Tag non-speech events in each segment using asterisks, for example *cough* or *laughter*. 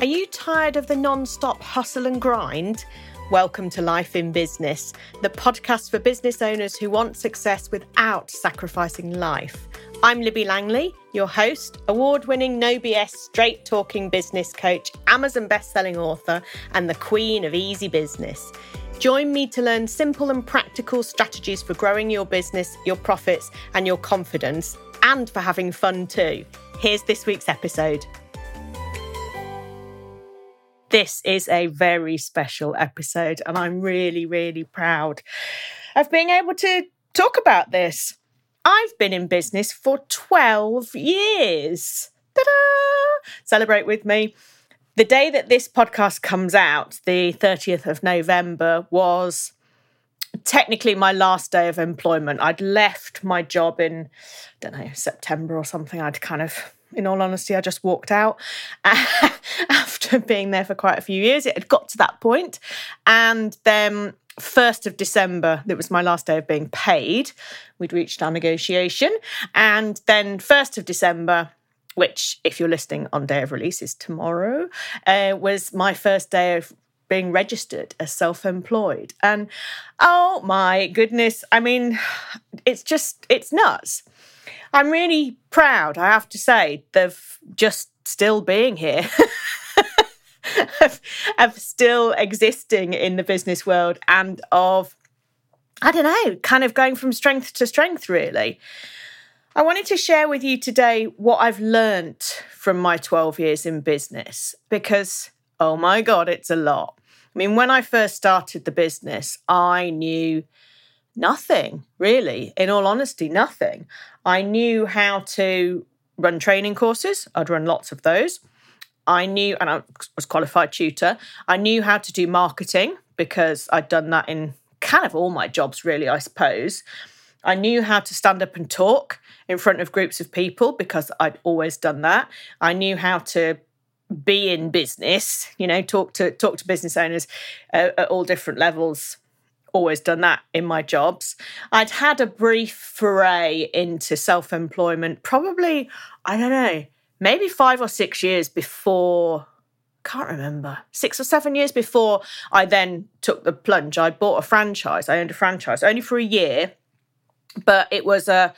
Are you tired of the non stop hustle and grind? Welcome to Life in Business, the podcast for business owners who want success without sacrificing life. I'm Libby Langley, your host, award winning no BS straight talking business coach, Amazon best-selling author, and the queen of easy business. Join me to learn simple and practical strategies for growing your business, your profits, and your confidence, and for having fun too. Here's this week's episode. This is a very special episode, and I'm really, really proud of being able to talk about this. I've been in business for 12 years. Ta-da! Celebrate with me. The day that this podcast comes out, the 30th of November, was technically my last day of employment. I'd left my job in, I don't know, September or something. I'd kind of in all honesty, I just walked out *laughs* after *laughs* being there for quite a few years. It had got to that point. And then 1st of December, that was my last day of being paid. We'd reached our negotiation. And then 1st of December, which, if you're listening on day of release, is tomorrow, uh, was my first day of being registered as self employed. And oh my goodness, I mean, it's just, it's nuts. I'm really proud, I have to say, of just still being here. *laughs* *laughs* of, of still existing in the business world and of, I don't know, kind of going from strength to strength, really. I wanted to share with you today what I've learnt from my 12 years in business because, oh my God, it's a lot. I mean, when I first started the business, I knew nothing really, in all honesty, nothing. I knew how to run training courses, I'd run lots of those. I knew, and I was qualified tutor, I knew how to do marketing because I'd done that in kind of all my jobs, really, I suppose. I knew how to stand up and talk in front of groups of people because I'd always done that. I knew how to be in business, you know, talk to talk to business owners uh, at all different levels always done that in my jobs. I'd had a brief foray into self employment, probably, I don't know, maybe five or six years before. Can't remember. Six or seven years before I then took the plunge. I bought a franchise. I owned a franchise only for a year, but it was a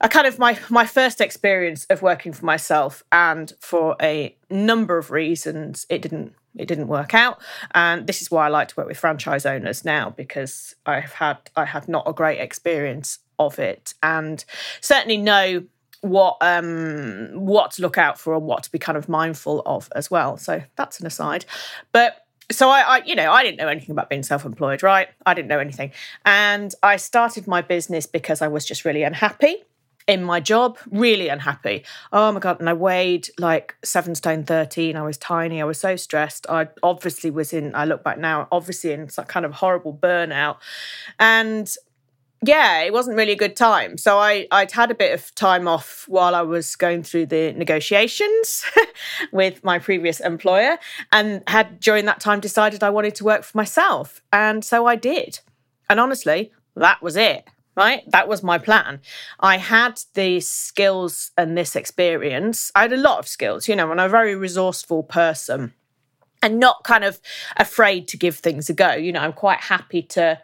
a kind of my my first experience of working for myself and for a number of reasons it didn't it didn't work out and this is why I like to work with franchise owners now because I've had I had not a great experience of it and certainly know what um what to look out for and what to be kind of mindful of as well so that's an aside but so I, I, you know i didn't know anything about being self-employed right i didn't know anything and i started my business because i was just really unhappy in my job, really unhappy. Oh my God. And I weighed like seven stone 13. I was tiny. I was so stressed. I obviously was in, I look back now, obviously in some kind of horrible burnout. And yeah, it wasn't really a good time. So I, I'd had a bit of time off while I was going through the negotiations *laughs* with my previous employer and had during that time decided I wanted to work for myself. And so I did. And honestly, that was it right? That was my plan. I had the skills and this experience. I had a lot of skills, you know, and I'm a very resourceful person and not kind of afraid to give things a go. You know, I'm quite happy to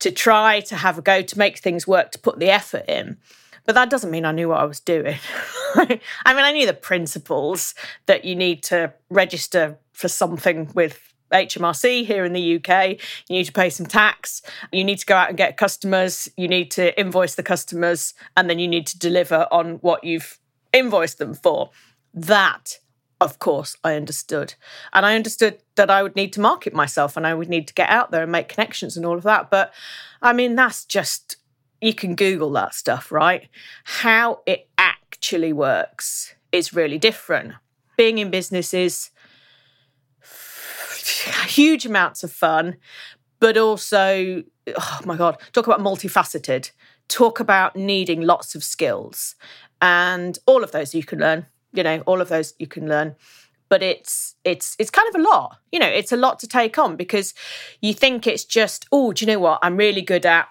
to try to have a go to make things work, to put the effort in. But that doesn't mean I knew what I was doing. *laughs* I mean, I knew the principles that you need to register for something with HMRC here in the UK. You need to pay some tax. You need to go out and get customers. You need to invoice the customers. And then you need to deliver on what you've invoiced them for. That, of course, I understood. And I understood that I would need to market myself and I would need to get out there and make connections and all of that. But I mean, that's just, you can Google that stuff, right? How it actually works is really different. Being in business is *sighs* huge amounts of fun, but also, oh my God, talk about multifaceted, talk about needing lots of skills. And all of those you can learn, you know, all of those you can learn. But it's it's it's kind of a lot, you know. It's a lot to take on because you think it's just, oh, do you know what? I'm really good at,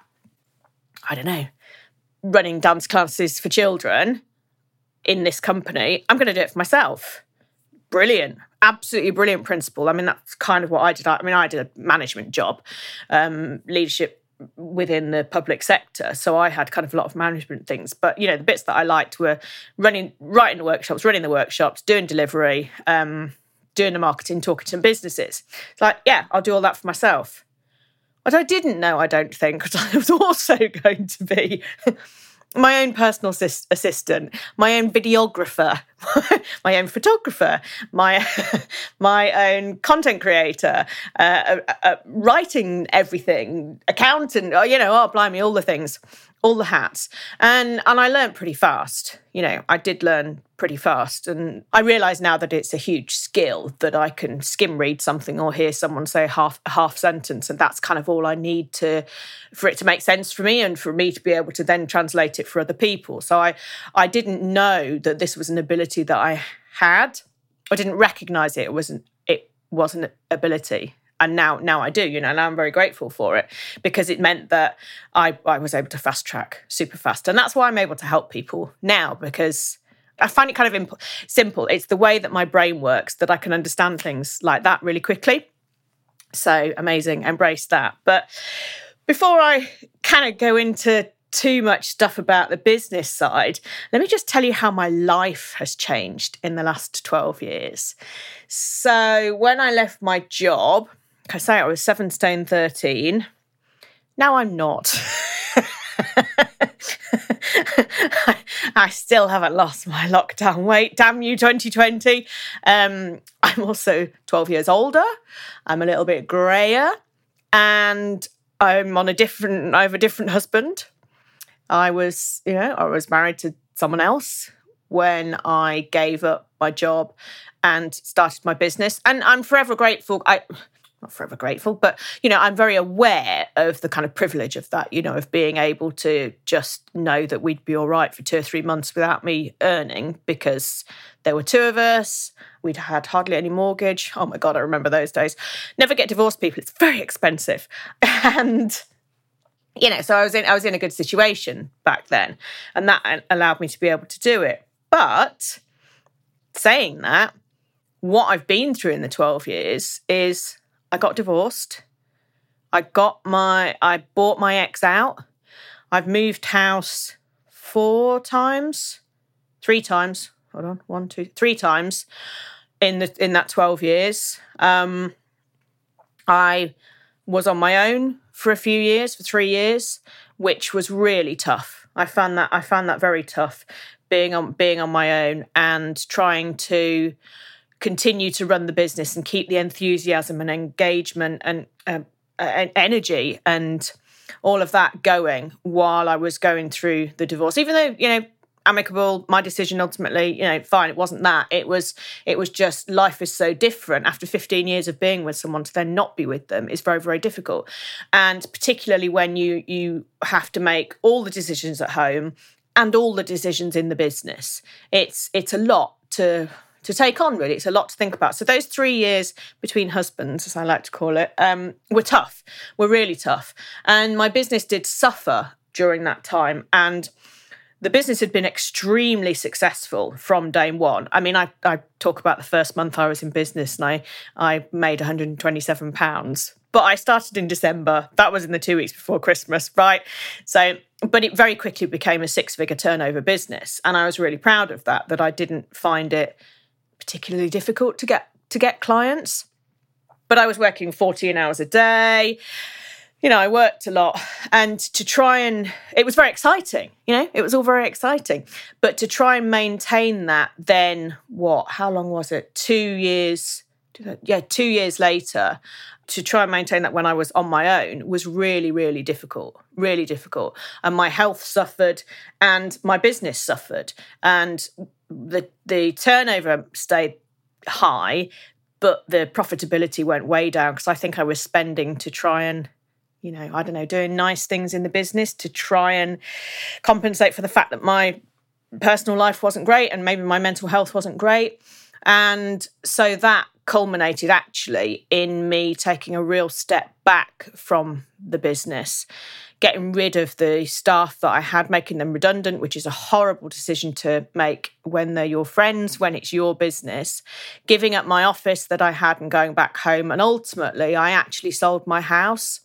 I don't know, running dance classes for children in this company. I'm going to do it for myself brilliant absolutely brilliant principle i mean that's kind of what i did i mean i did a management job um, leadership within the public sector. So i had kind of a lot of management things but you know the bits that i liked were running writing the workshops running the workshops doing delivery um, doing the marketing talking to businesses. It's like yeah i'll do all that for myself. What i didn't know i don't think *laughs* i was also *laughs* going to be my own personal assist- assistant, my own videographer, *laughs* my own photographer, my *laughs* my own content creator, uh, uh, uh, writing everything, accountant, oh, you know, oh blimey, all the things all the hats. And and i learned pretty fast you know i did learn pretty fast. And i realize now that it's a huge skill that i can skim read something or hear someone say half half sentence. And that's kind of all i need to for it to make sense for me and for me to be able to then translate it for other people. So i i didn't know that this was an ability that i had. I didn't recognize it it wasn't it was an ability and now now I do, you know, and I'm very grateful for it because it meant that I, I was able to fast track super fast. And that's why I'm able to help people now because I find it kind of imp- simple. It's the way that my brain works that I can understand things like that really quickly. So amazing, embrace that. But before I kind of go into too much stuff about the business side, let me just tell you how my life has changed in the last 12 years. So, when I left my job, I say I was seven stone 13. Now I'm not. *laughs* I still haven't lost my lockdown weight. Damn you, 2020. Um, I'm also 12 years older. I'm a little bit grayer. And I'm on a different, I have a different husband. I was, you know, I was married to someone else when I gave up my job and started my business. And I'm forever grateful. I not forever grateful, but you know, I'm very aware of the kind of privilege of that, you know, of being able to just know that we'd be all right for two or three months without me earning because there were two of us. We'd had hardly any mortgage. Oh my God, I remember those days. Never get divorced, people. It's very expensive. *laughs* And you know, so I was in I was in a good situation back then. And that allowed me to be able to do it. But saying that, what I've been through in the 12 years is I got divorced. I got my, I bought my ex out. I've moved house four times, three times. Hold on, one, two, three times in the in that twelve years. Um, I was on my own for a few years, for three years, which was really tough. I found that I found that very tough, being on being on my own and trying to continue to run the business and keep the enthusiasm and engagement and, uh, and energy and all of that going while I was going through the divorce. Even though, you know, amicable my decision ultimately you know fine it wasn't that. It was it was just life is so different after 15 years of being with someone to then not be with them is very very difficult. And particularly when you you have to make all the decisions at home and all the decisions in the business. It's it's a lot to to take on, really. It's a lot to think about. So, those three years between husbands, as I like to call it, um, were tough, were really tough. And my business did suffer during that time. And the business had been extremely successful from day one. I mean, I, I talk about the first month I was in business and I, I made 127 pounds. But I started in December. That was in the two weeks before Christmas, right? So, but it very quickly became a six figure turnover business. And I was really proud of that, that I didn't find it particularly difficult to get to get clients. But I was working 14 hours a day. You know, I worked a lot and to try and it was very exciting, you know, it was all very exciting. But to try and maintain that, then what? How long was it? Two years. Yeah, two years later, to try and maintain that when I was on my own was really, really difficult, really difficult. And my health suffered and my business suffered. And the the turnover stayed high, but the profitability went way down because I think I was spending to try and you know, I don't know, doing nice things in the business to try and compensate for the fact that my personal life wasn't great and maybe my mental health wasn't great. And so that culminated actually in me taking a real step back from the business, getting rid of the staff that I had, making them redundant, which is a horrible decision to make when they're your friends, when it's your business, giving up my office that I had and going back home. And ultimately, I actually sold my house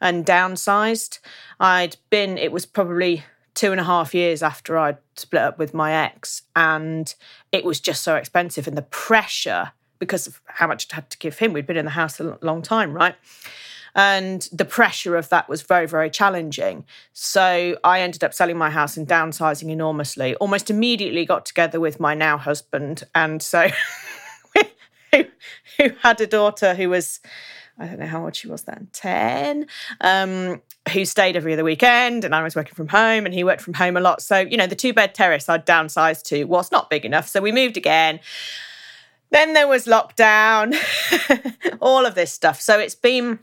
and downsized. I'd been, it was probably two and a half years after I'd split up with my ex, and it was just so expensive. And the pressure, because of how much I had to give him, we'd been in the house a long time, right? And the pressure of that was very, very challenging. So I ended up selling my house and downsizing enormously. Almost immediately got together with my now husband. And so, *laughs* who, who had a daughter who was I don't know how old she was then, 10, um, who stayed every other weekend. And I was working from home and he worked from home a lot. So, you know, the two bed terrace I'd downsized to was not big enough. So we moved again. Then there was lockdown, *laughs* all of this stuff. So it's been,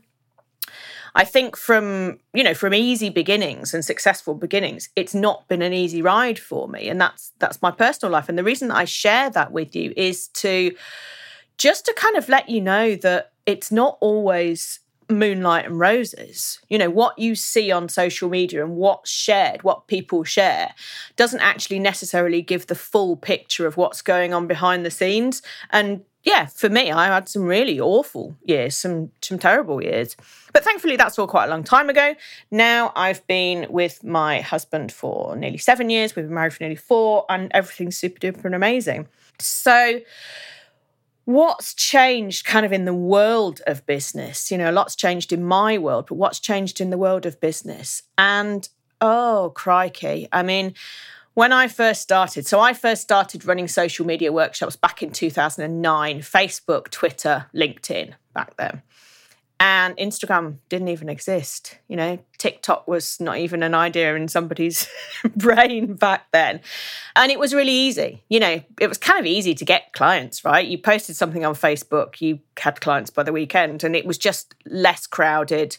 I think, from, you know, from easy beginnings and successful beginnings, it's not been an easy ride for me. And that's that's my personal life. And the reason I share that with you is to just to kind of let you know that it's not always moonlight and roses. You know, what you see on social media and what's shared, what people share, doesn't actually necessarily give the full picture of what's going on behind the scenes. And yeah, for me, I had some really awful years, some some terrible years. But thankfully that's all quite a long time ago. Now I've been with my husband for nearly 7 years. We've been married for nearly 4 and everything's super duper and amazing. So what's changed kind of in the world of business? You know, a lot's changed in my world, but what's changed in the world of business? And oh, crikey. I mean, when I first started, so I first started running social media workshops back in 2009, Facebook, Twitter, LinkedIn back then and Instagram didn't even exist. You know, TikTok was not even an idea in somebody's *laughs* brain back then. And it was really easy. You know, it was kind of easy to get clients, right? You posted something on Facebook, you had clients by the weekend, and it was just less crowded,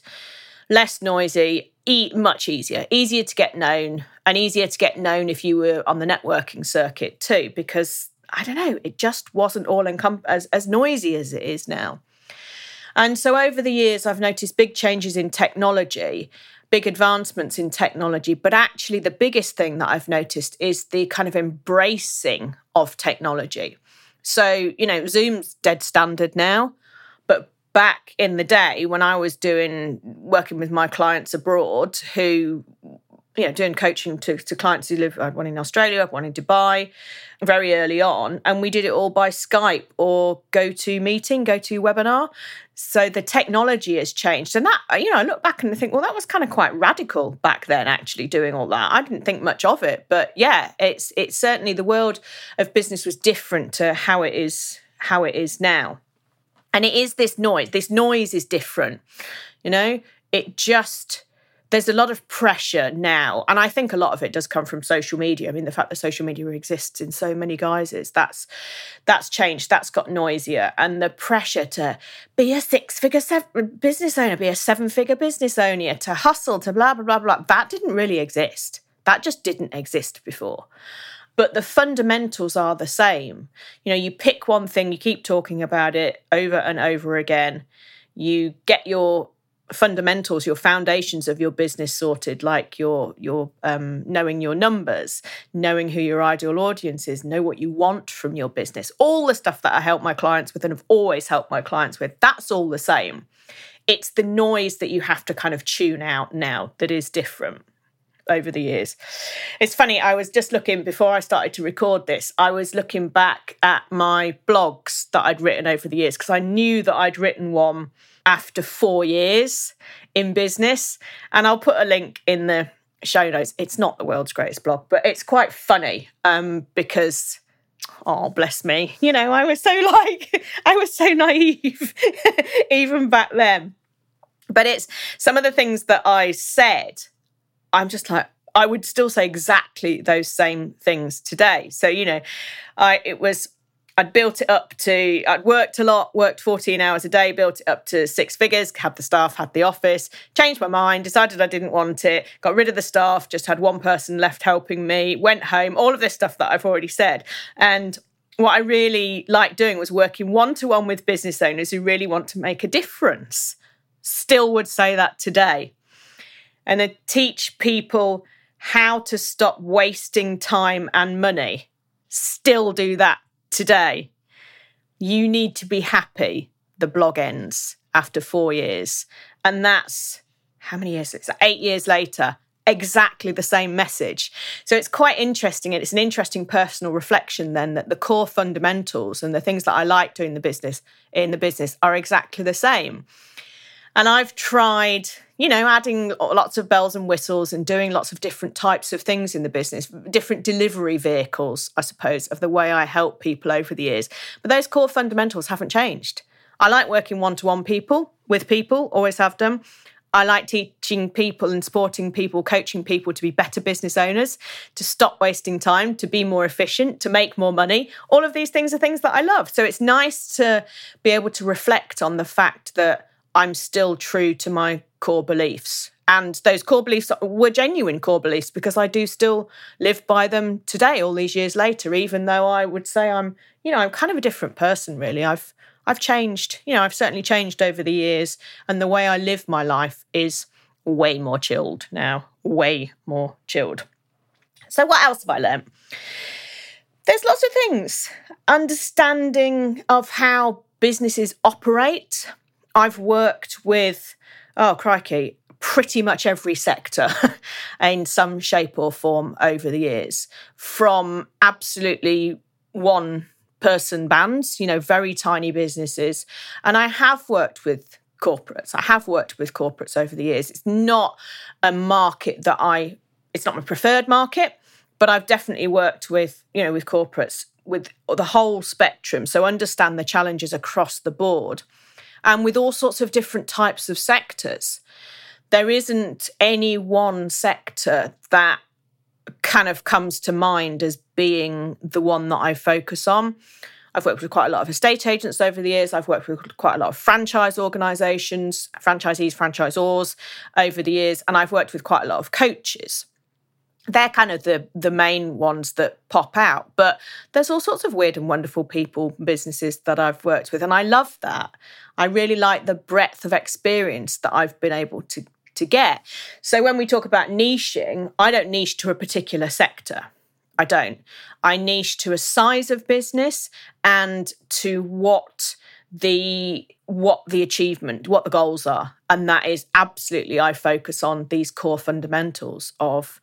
less noisy, much easier, easier to get known, and easier to get known if you were on the networking circuit too, because I don't know, it just wasn't all encom- as, as noisy as it is now. And so over the years, I've noticed big changes in technology, big advancements in technology. But actually, the biggest thing that I've noticed is the kind of embracing of technology. So, you know, Zoom's dead standard now. But back in the day when I was doing working with my clients abroad who you know, doing coaching to, to clients who live, I had one in Australia, one in Dubai very early on. And we did it all by Skype or GoToMeeting, go to webinar. So the technology has changed. And that, you know, I look back and I think, well, that was kind of quite radical back then, actually doing all that. I didn't think much of it. But yeah, it's it's certainly the world of business was different to how it is how it is now. And it is this noise. This noise is different. You know, it just there's a lot of pressure now and i think a lot of it does come from social media. I mean the fact that social media exists in so many guises that's that's changed that's got noisier. And the pressure to be a six figure business owner be a seven figure business owner to hustle to blah blah blah blah that didn't really exist. That just didn't exist before. But the fundamentals are the same. You know you pick one thing you keep talking about it over and over again. You get your fundamentals your foundations of your business sorted like your your um, knowing your numbers knowing who your ideal audience is know what you want from your business all the stuff that i help my clients with and have always helped my clients with that's all the same it's the noise that you have to kind of tune out now that is different over the years. It's funny, I was just looking before I started to record this, I was looking back at my blogs that I'd written over the years because I knew that I'd written one after four years in business. And I'll put a link in the show notes. It's not the world's greatest blog, but it's quite funny um, because oh bless me you know i was so *laughs* like i was so naive *laughs* even back then but it's some of the things that i said i'm just like i would still say exactly those same things today so you know i it was I'd built it up to, I'd worked a lot, worked 14 hours a day, built it up to six figures, had the staff, had the office, changed my mind, decided I didn't want it, got rid of the staff, just had one person left helping me, went home, all of this stuff that I've already said. And what I really liked doing was working one to one with business owners who really want to make a difference. Still would say that today. and I teach people how to stop wasting time and money. Still do that today. You need to be happy. The blog ends after four years. And that's how many years? It's eight years later exactly the same message. So it's quite interesting. And it's an interesting personal reflection then that the core fundamentals and the things that I like doing the business in the business are exactly the same. And I've tried, you know, adding lots of bells and whistles and doing lots of different types of things in the business, different delivery vehicles, I suppose, of the way I help people over the years. But those core fundamentals haven't changed. I like working one to one people with people, always have done. I like teaching people and supporting people, coaching people to be better business owners, to stop wasting time, to be more efficient, to make more money. All of these things are things that I love. So it's nice to be able to reflect on the fact that I'm still true to my core beliefs. And those core beliefs were genuine core beliefs because I do still live by them today, all these years later, even though I would say I'm, you know, I'm kind of a different person, really. I've I've changed, you know, I've certainly changed over the years. And the way I live my life is way more chilled now, way more chilled. So, what else have I learned? There's lots of things. Understanding of how businesses operate. I've worked with, oh, crikey, pretty much every sector *laughs* in some shape or form over the years, from absolutely one person bands, you know, very tiny businesses. And I have worked with corporates. I have worked with corporates over the years. It's not a market that I, it's not my preferred market, but I've definitely worked with, you know, with corporates with the whole spectrum. So understand the challenges across the board and with all sorts of different types of sectors. There isn't any one sector that kind of comes to mind as being the one that I focus on. I've worked with quite a lot of estate agents over the years. I've worked with quite a lot of franchise organizations, franchisees, franchisors over the years, and I've worked with quite a lot of coaches. They're kind of the the main ones that pop out, but there's all sorts of weird and wonderful people, businesses that I've worked with, and I love that. I really like the breadth of experience that I've been able to to get. So when we talk about niching, I don't niche to a particular sector. I don't. I niche to a size of business and to what the what the achievement, what the goals are. And that is absolutely I focus on these core fundamentals of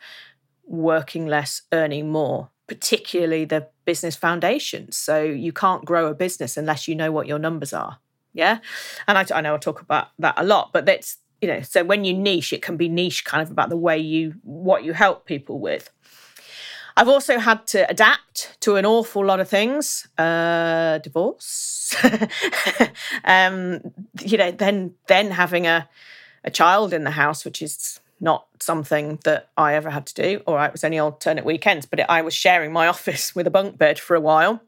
working less, earning more, particularly the business foundations. So you can't grow a business unless you know what your numbers are. Yeah. And I, I know I talk about that a lot, but that's you know so when you niche it can be niche kind of about the way you what you help people with I've also had to adapt to an awful lot of things. Uh, divorce, *laughs* um, you know, then then having a a child in the house, which is not something that I ever had to do. Right, it was only alternate weekends, but it, I was sharing my *laughs* office with a bunk bed for a while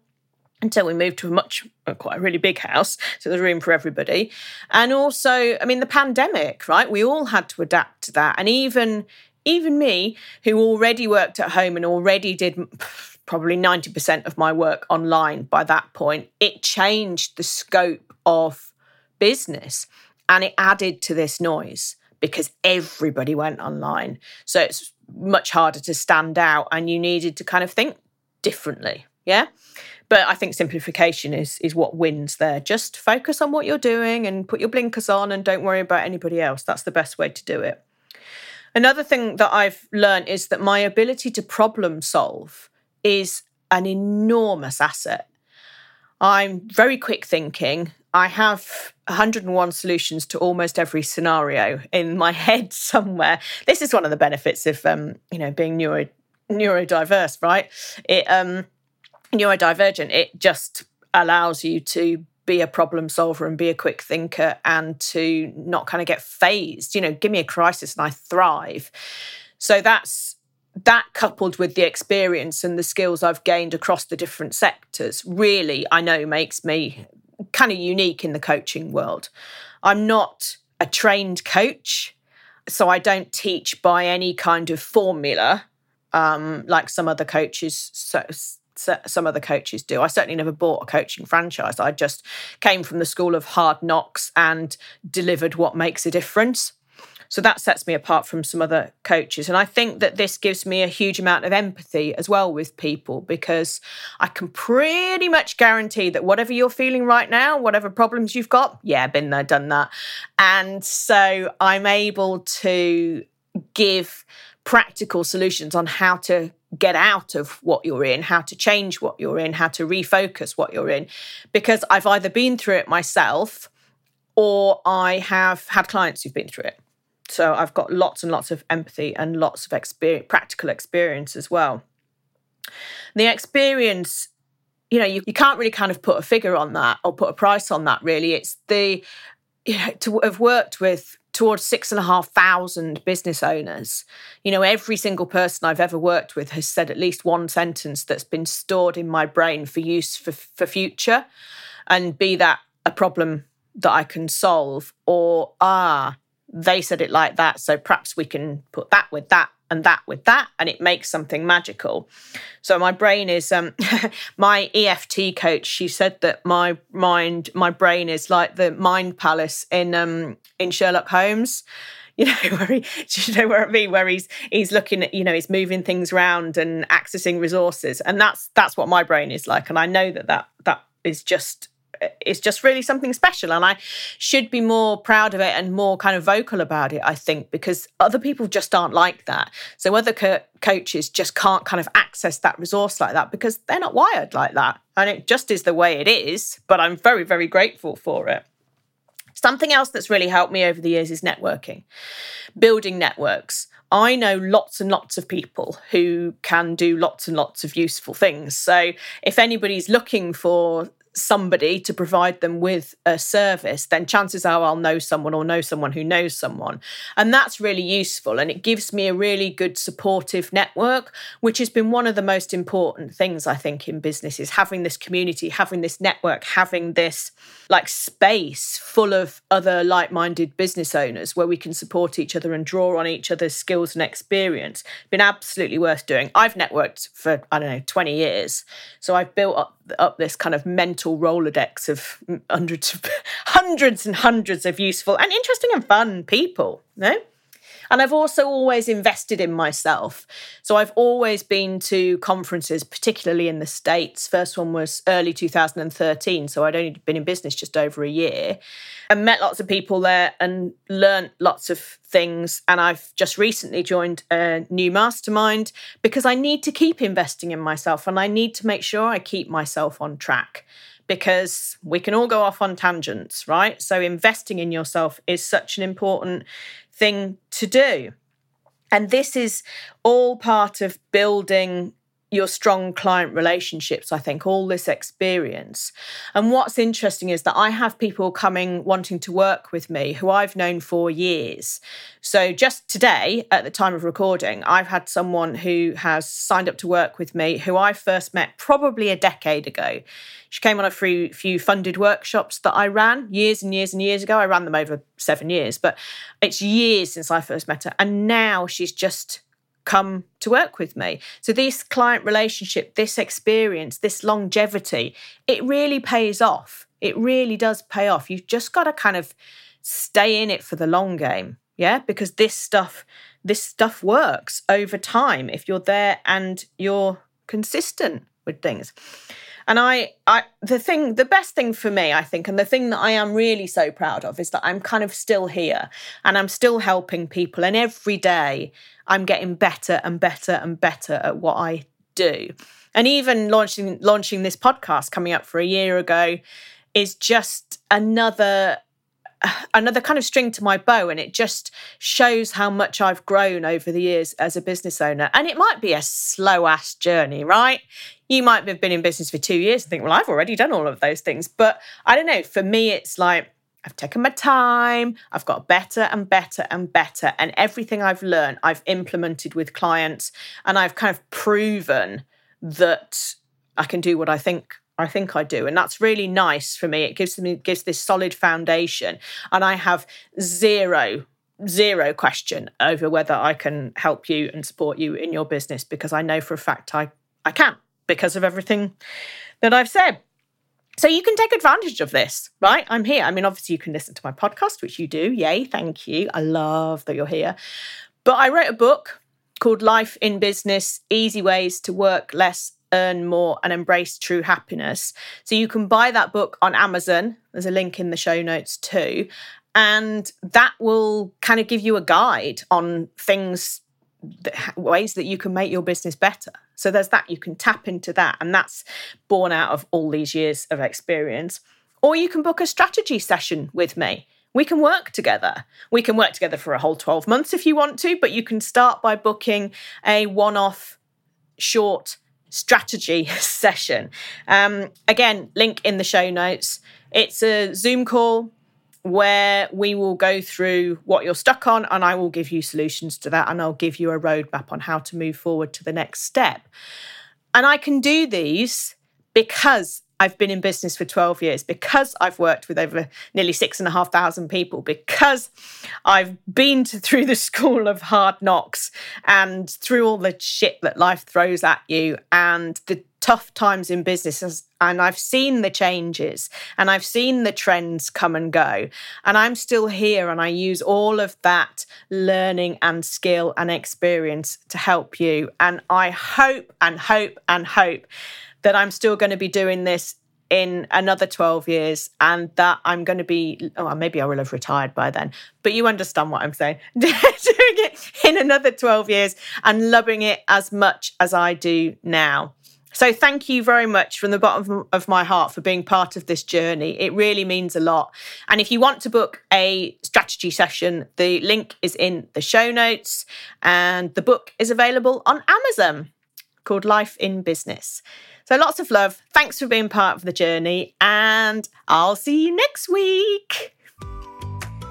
until we moved to a much uh, quite a really big house so there's room for everybody. And also i mean the pandemic right? We all had to adapt to that. And even even me who already worked at home and already did *sighs* probably 90% of my work online by that point it changed the scope of business and it added to this noise because everybody went online so it's much harder to stand out and you needed to kind of think differently yeah but I think simplification is is what wins there. Just focus on what you're doing and put your blinkers on and don't worry about anybody else. That's the best way to do it. Another thing that I've learned is that my ability to problem solve is an enormous asset. I'm very quick thinking. I have 101 solutions to almost every scenario in my *laughs* head somewhere. This is one of the benefits of um, you know being neuro neurodiverse, right? It um neurodivergent, it just allows you to be a problem solver and be a quick thinker and to not kind of get phased. You know, give me a crisis and I thrive. So that's that coupled with the experience and the skills I've gained across the different sectors really, I know, makes me kind of unique in the coaching world. I'm not a trained coach, so I don't teach by any kind of formula um, like some other coaches so, some other coaches do. I certainly never bought a coaching franchise. I just came from the school of hard knocks and delivered what makes a difference. So that sets me apart from some other coaches. And I think that this gives me a huge amount of empathy as well with people because I can pretty much guarantee that whatever you're feeling right now, whatever problems you've got, yeah, been there, done that. And so I'm able to give practical solutions on how to get out of what you're in, how to change what you're in, how to refocus what you're in, because I've either been through it myself or I have had clients who've been through it. So I've got lots and lots of empathy and lots of experience, practical experience as well. The experience, you know, you, you can't really kind of put a figure on that or put a price on that, really. It's the, you know, to have worked with towards six and a half thousand business owners. You know, every single person I've ever worked with has said at least one sentence that's been stored in my brain for use for, for future. And be that a problem that I can solve, or ah, they said it like that. So perhaps we can put that with that and that with that, and it makes something magical. So my brain is um *laughs* my EFT coach, she said that my mind, my brain is like the mind palace in um in Sherlock Holmes *laughs* you know, where he, *laughs* you know where I mean, where he's he's looking at, you know, he's moving things around and accessing resources, and that's that's what my brain is like, and I know that that that is just it's just really something special and i should be more proud of it and more kind of vocal about it i think because other people just aren't like that so other co- coaches just can't kind of access that resource like that because they're not wired like that and it just is the way it is but i'm very very grateful for it Something else that's really helped me over the years is networking, building networks. I know lots and lots of people who can do lots and lots of useful things. So, if anybody's looking for somebody to provide them with a service, then chances are I'll know someone or know someone who knows someone. And that's really useful. And it gives me a really good supportive network, which has been one of the most important things, I think, in business is having this community, having this network, having this like space full of other like minded business owners where we can support each other and draw on each other's skills and experience. Been absolutely worth doing. I've networked for, I don't know, 20 years. So I've built up, up this kind of mental Rolodex of hundreds of *laughs* hundreds and hundreds of useful and interesting and fun people. No? And I've also always invested in myself. So I've always been to conferences, particularly in the States. First one was early 2013. So I'd only been in business just over a year and met lots of people there and learned lots of things. And I've just recently joined a new mastermind because I need to keep investing in myself and I need to make sure I keep myself on track because we can all go off on tangents, right? So investing in yourself is such an important thing to do. And this is all part of building your strong client relationships, I think, all this experience. And what's interesting is that I have people coming wanting to work with me who I've known for years. So just today, at the time of recording, I've had someone who has signed up to work with me who I first met probably a decade ago. She came on a few, few funded workshops that I ran years and years and years ago. I ran them over seven years, but it's years since I first met her. And now she's just come to work with me. So, this client relationship, this experience, this longevity, it really pays off. It really does pay off. You've just got to kind of stay in it for the long game. Yeah. Because this stuff, this stuff works over time if you're there and you're consistent with things. And I, I, the thing, the best thing for me, I think, and the thing that I am really so proud of is that I'm kind of still here and I'm still helping people. And every day I'm getting better and better and better at what I do. And even launching launching this podcast coming up for a year ago is just another another kind of string to my bow and it just shows how much I've grown over the years as a business owner. And it might be a slow ass journey, right? You might have been in business for two years and think, well, I've already done all of those things. But I don't know, for me, it's like I've taken my time, I've got better and better and better. And everything I've learned, I've implemented with clients and I've kind of proven that I can do what I think I think I do. And that's really nice for me. It gives me gives this solid foundation. And I have zero zero question over whether I can help you and support you in your business because I know for a fact I, I can because of everything that I've said. So you can take advantage of this, right? I'm here. I mean, obviously, you can listen to my podcast, which you do. Yay, thank you. I love that you're here. But I wrote a book called Life in Business Easy Ways to Work Less, Earn More, and Embrace True Happiness. So you can buy that book on Amazon. There's a link in the show notes too. And that will kind of give you a guide on things, ways that you can make your business better. So there's that, you can tap into that. And that's born out of all these years of experience. Or you can book a strategy session with me. We can work together. We can work together for a whole 12 months if you want to, but you can start by booking a one off short strategy *laughs* session. Um, again, link in the show notes. It's a Zoom call where we will go through what you're stuck on and I will give you solutions to that and I'll give you a roadmap on how to move forward to the next step. And I can do these because I've been in business for 12 years, because I've worked with over nearly six and a half thousand people, because I've been to, through the *laughs* school of hard knocks and through all the shit that life throws at you and the tough times in business and I've seen the changes and I've seen the trends come and go. And I'm still here and I use all of that learning and skill and experience to help you. And I hope and hope and hope that I'm still going to be doing this in another 12 years and that I'm going to be, oh, maybe I will have retired by then, but you understand what I'm saying. *laughs* doing it in another 12 years and loving it as much as I do now. So, thank you very much from the bottom of my heart for being part of this journey. It really means a lot. And if you want to book a strategy session, the link is in the show notes, and the book is available on Amazon called Life in Business. So, lots of love. Thanks for being part of the journey, and I'll see you next week.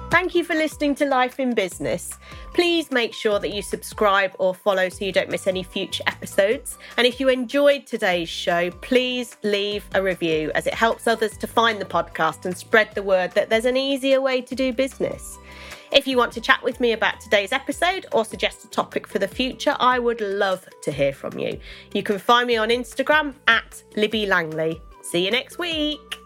Thank you for listening to Life in Business. Please make sure that you subscribe or follow so you don't miss any future episodes. And if you enjoyed today's show, please leave a review as it helps others to find the podcast and spread the word that there's an easier way to do business. If you want to chat with me about today's episode or suggest a topic for the future, I would love to hear from you. You can find me on Instagram at Libby Langley. See you next week.